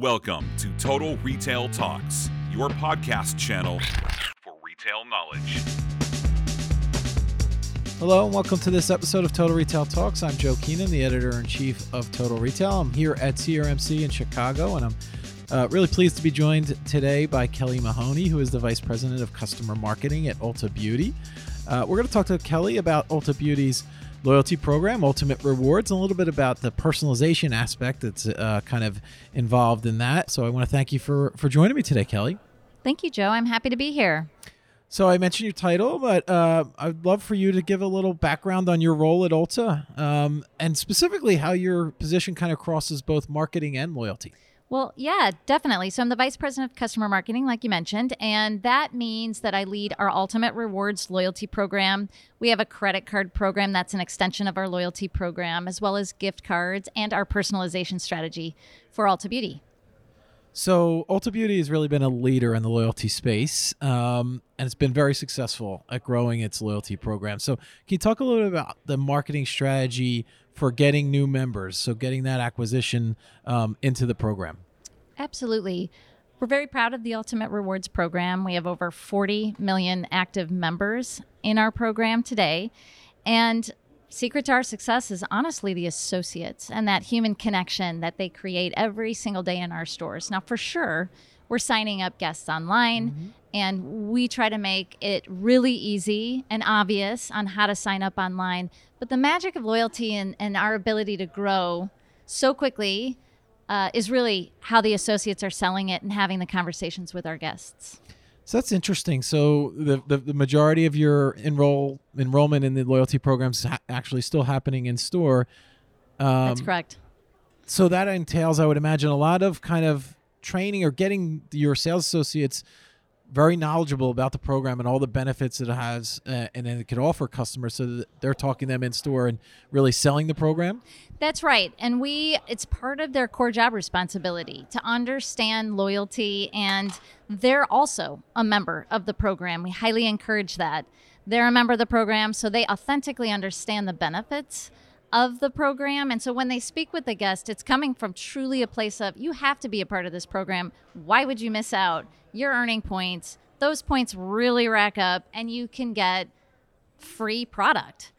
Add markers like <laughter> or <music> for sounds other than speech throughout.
Welcome to Total Retail Talks, your podcast channel for retail knowledge. Hello and welcome to this episode of Total Retail Talks. I'm Joe Keenan, the editor in chief of Total Retail. I'm here at CRMC in Chicago, and I'm uh, really pleased to be joined today by Kelly Mahoney, who is the vice president of customer marketing at Ulta Beauty. Uh, we're going to talk to Kelly about Ulta Beauty's loyalty program, Ultimate Rewards, and a little bit about the personalization aspect that's uh, kind of involved in that. So I want to thank you for for joining me today, Kelly. Thank you, Joe. I'm happy to be here. So I mentioned your title, but uh, I'd love for you to give a little background on your role at Ulta, um, and specifically how your position kind of crosses both marketing and loyalty. Well, yeah, definitely. So I'm the vice president of customer marketing, like you mentioned, and that means that I lead our Ultimate Rewards loyalty program. We have a credit card program that's an extension of our loyalty program, as well as gift cards and our personalization strategy for Ulta Beauty. So Ulta Beauty has really been a leader in the loyalty space, um, and it's been very successful at growing its loyalty program. So can you talk a little bit about the marketing strategy for getting new members? So getting that acquisition um, into the program. Absolutely. We're very proud of the Ultimate Rewards program. We have over 40 million active members in our program today. And secret to our success is honestly the associates and that human connection that they create every single day in our stores. Now, for sure, we're signing up guests online mm-hmm. And we try to make it really easy and obvious on how to sign up online. But the magic of loyalty and, and our ability to grow so quickly uh, is really how the associates are selling it and having the conversations with our guests. So that's interesting. So the, the, the majority of your enroll enrollment in the loyalty programs ha- actually still happening in store. Um, that's correct. So that entails, I would imagine, a lot of kind of training or getting your sales associates very knowledgeable about the program and all the benefits it has uh, and it can offer customers so that they're talking them in store and really selling the program? That's right. And we it's part of their core job responsibility to understand loyalty and they're also a member of the program. We highly encourage that. They're a member of the program so they authentically understand the benefits of the program. And so when they speak with the guest, it's coming from truly a place of you have to be a part of this program. Why would you miss out? you're earning points. Those points really rack up, and you can get free product.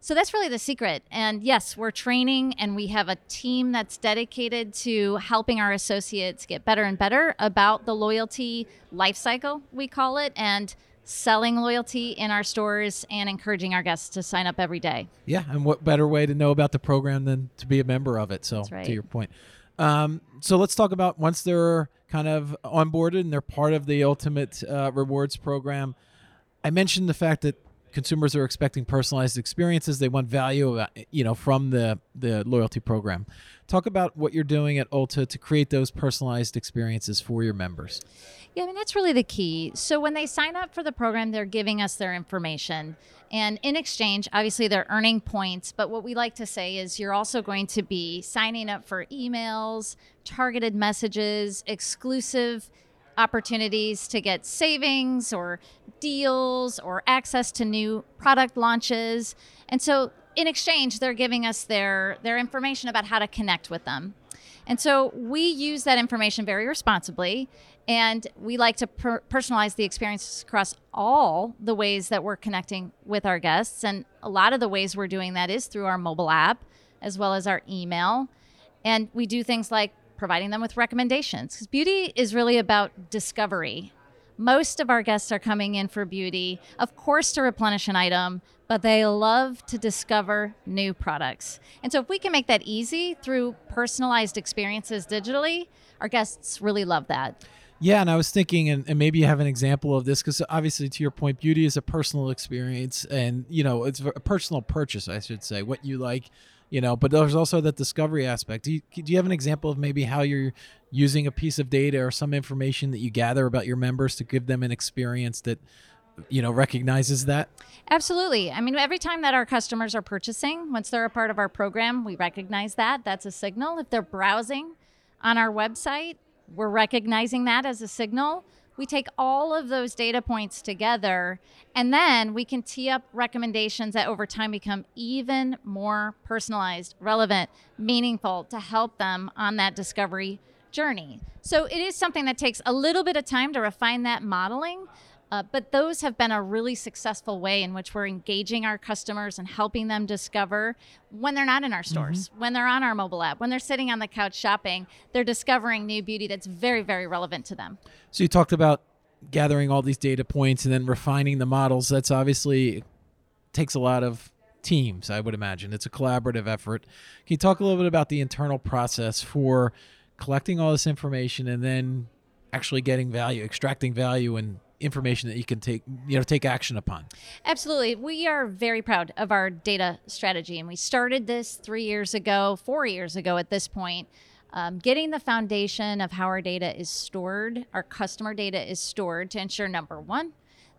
So that's really the secret. And yes, we're training and we have a team that's dedicated to helping our associates get better and better about the loyalty life cycle, we call it, and selling loyalty in our stores and encouraging our guests to sign up every day. Yeah, and what better way to know about the program than to be a member of it? So, right. to your point. Um, so let's talk about once they're kind of onboarded and they're part of the ultimate uh, rewards program. I mentioned the fact that consumers are expecting personalized experiences. They want value, uh, you know, from the the loyalty program. Talk about what you're doing at Ulta to create those personalized experiences for your members. Yeah, I mean that's really the key. So when they sign up for the program, they're giving us their information. And in exchange, obviously they're earning points, but what we like to say is you're also going to be signing up for emails, targeted messages, exclusive opportunities to get savings or deals or access to new product launches. And so in exchange, they're giving us their their information about how to connect with them. And so we use that information very responsibly and we like to per- personalize the experiences across all the ways that we're connecting with our guests. And a lot of the ways we're doing that is through our mobile app as well as our email. And we do things like providing them with recommendations because beauty is really about discovery. Most of our guests are coming in for beauty, of course, to replenish an item, but they love to discover new products. And so, if we can make that easy through personalized experiences digitally, our guests really love that. Yeah, and I was thinking, and, and maybe you have an example of this because obviously, to your point, beauty is a personal experience, and you know, it's a personal purchase, I should say. What you like, you know, but there's also that discovery aspect. Do you, do you have an example of maybe how you're using a piece of data or some information that you gather about your members to give them an experience that you know recognizes that absolutely i mean every time that our customers are purchasing once they're a part of our program we recognize that that's a signal if they're browsing on our website we're recognizing that as a signal. We take all of those data points together and then we can tee up recommendations that over time become even more personalized, relevant, meaningful to help them on that discovery journey. So it is something that takes a little bit of time to refine that modeling. Uh, but those have been a really successful way in which we're engaging our customers and helping them discover when they're not in our stores, when they're on our mobile app, when they're sitting on the couch shopping, they're discovering new beauty that's very, very relevant to them. So you talked about gathering all these data points and then refining the models. That's obviously takes a lot of teams, I would imagine. It's a collaborative effort. Can you talk a little bit about the internal process for collecting all this information and then actually getting value, extracting value and information that you can take you know take action upon. Absolutely. We are very proud of our data strategy and we started this three years ago four years ago at this point um, getting the foundation of how our data is stored our customer data is stored to ensure number one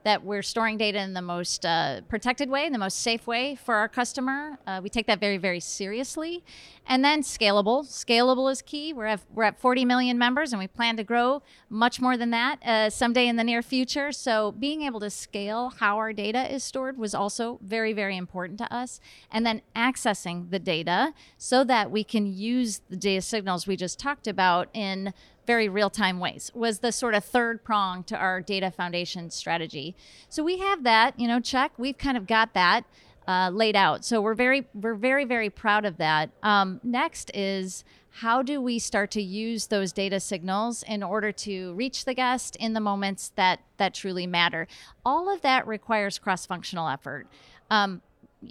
that we're storing data in the most uh, protected way, in the most safe way for our customer. Uh, we take that very, very seriously. And then scalable. Scalable is key. We're at, we're at 40 million members and we plan to grow much more than that uh, someday in the near future. So being able to scale how our data is stored was also very, very important to us. And then accessing the data so that we can use the data signals we just talked about in very real time ways was the sort of third prong to our data foundation strategy. So we have that, you know, check. We've kind of got that uh, laid out. So we're very, we're very, very proud of that. Um, next is how do we start to use those data signals in order to reach the guest in the moments that that truly matter? All of that requires cross-functional effort. Um,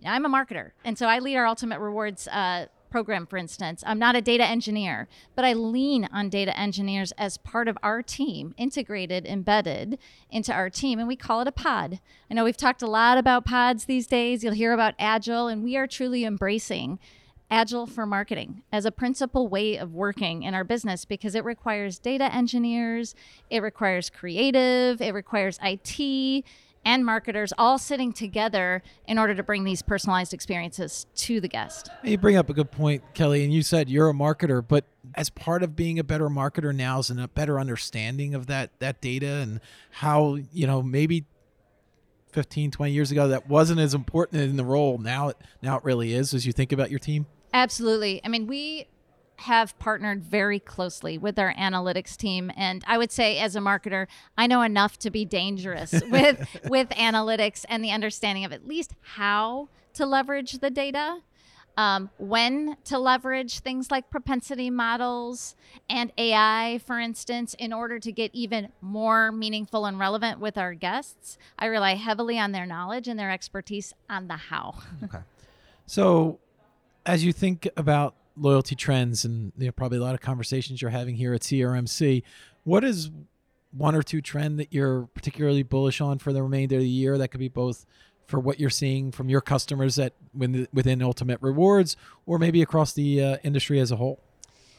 I'm a marketer, and so I lead our Ultimate Rewards uh, program, for instance. I'm not a data engineer, but I lean on data engineers as part of our team, integrated, embedded into our team, and we call it a pod. I know we've talked a lot about pods these days. You'll hear about Agile, and we are truly embracing Agile for marketing as a principal way of working in our business because it requires data engineers, it requires creative, it requires IT and marketers all sitting together in order to bring these personalized experiences to the guest. You bring up a good point, Kelly, and you said you're a marketer, but as part of being a better marketer now is a better understanding of that that data and how, you know, maybe 15, 20 years ago that wasn't as important in the role. Now it now it really is as you think about your team. Absolutely. I mean, we have partnered very closely with our analytics team. And i would say as a marketer i know enough to be dangerous <laughs> with with analytics and the understanding of at least how to leverage the data um, when to leverage things like propensity models and ai for instance in order to get even more meaningful and relevant with our guests. I rely heavily on their knowledge and their expertise on the how. Okay. So as you think about loyalty trends and you know, probably a lot of conversations you're having here at CRMC. What is one or two trend that you're particularly bullish on for the remainder of the year? That could be both for what you're seeing from your customers at within Ultimate Rewards, or maybe across the uh, industry as a whole.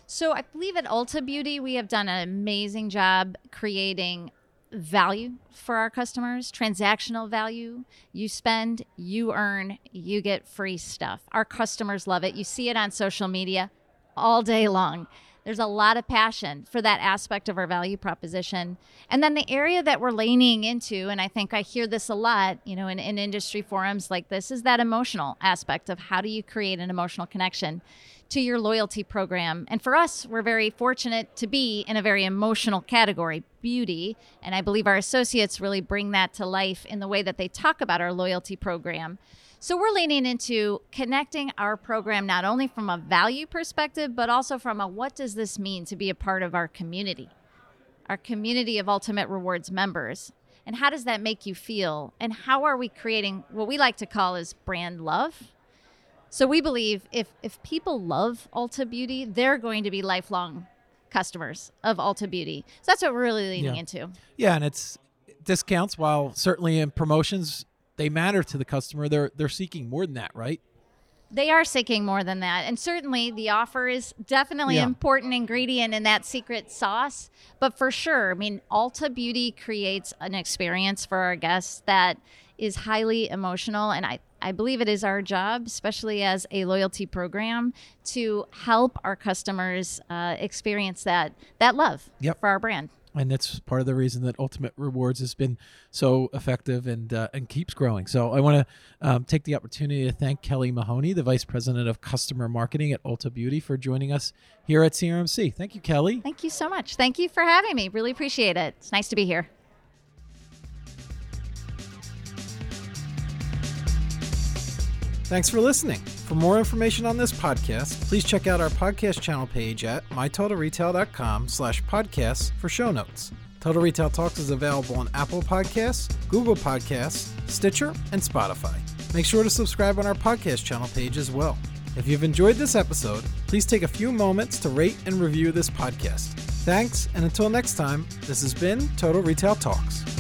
So I believe at Ulta Beauty we have done an amazing job creating value for our customers, transactional value. You spend, you earn, you get free stuff. Our customers love it. You see it on social media all day long. There's a lot of passion for that aspect of our value proposition. And then the area that we're leaning into, and I think I hear this a lot, you know, in, in industry forums like this, is that emotional aspect of how do you create an emotional connection to your loyalty program. And for us, we're very fortunate to be in a very emotional category, beauty. And I believe our associates really bring that to life in the way that they talk about our loyalty program. So we're leaning into connecting our program not only from a value perspective, but also from a what does this mean to be a part of our community, our community of Ultimate Rewards members. And how does that make you feel? And how are we creating what we like to call is brand love? So we believe if if people love Ulta Beauty, they're going to be lifelong customers of Ulta Beauty. So that's what we're really leaning yeah. into. Yeah, and it's discounts while certainly in promotions they matter to the customer. They're they're seeking more than that, right? They are seeking more than that. And certainly the offer is definitely yeah. an important ingredient in that secret sauce. But for sure, I mean, Ulta Beauty creates an experience for our guests that is highly emotional. And I, I believe it is our job, especially as a loyalty program, to help our customers uh, experience that that love yep. for our brand. and that's part of the reason that Ultimate Rewards has been so effective and uh, and keeps growing. So I want to um, take the opportunity to thank Kelly Mahoney, the Vice President of Customer Marketing at Ulta Beauty, for joining us here at CRMC. Thank you, Kelly. Thank you so much. Thank you for having me. Really appreciate it. It's nice to be here. Thanks for listening. For more information on this podcast, please check out our podcast channel page at mytotalretail.com slash podcasts for show notes. Total Retail Talks is available on Apple Podcasts, Google Podcasts, Stitcher, and Spotify. Make sure to subscribe on our podcast channel page as well. If you've enjoyed this episode, please take a few moments to rate and review this podcast. Thanks, and until next time, this has been Total Retail Talks.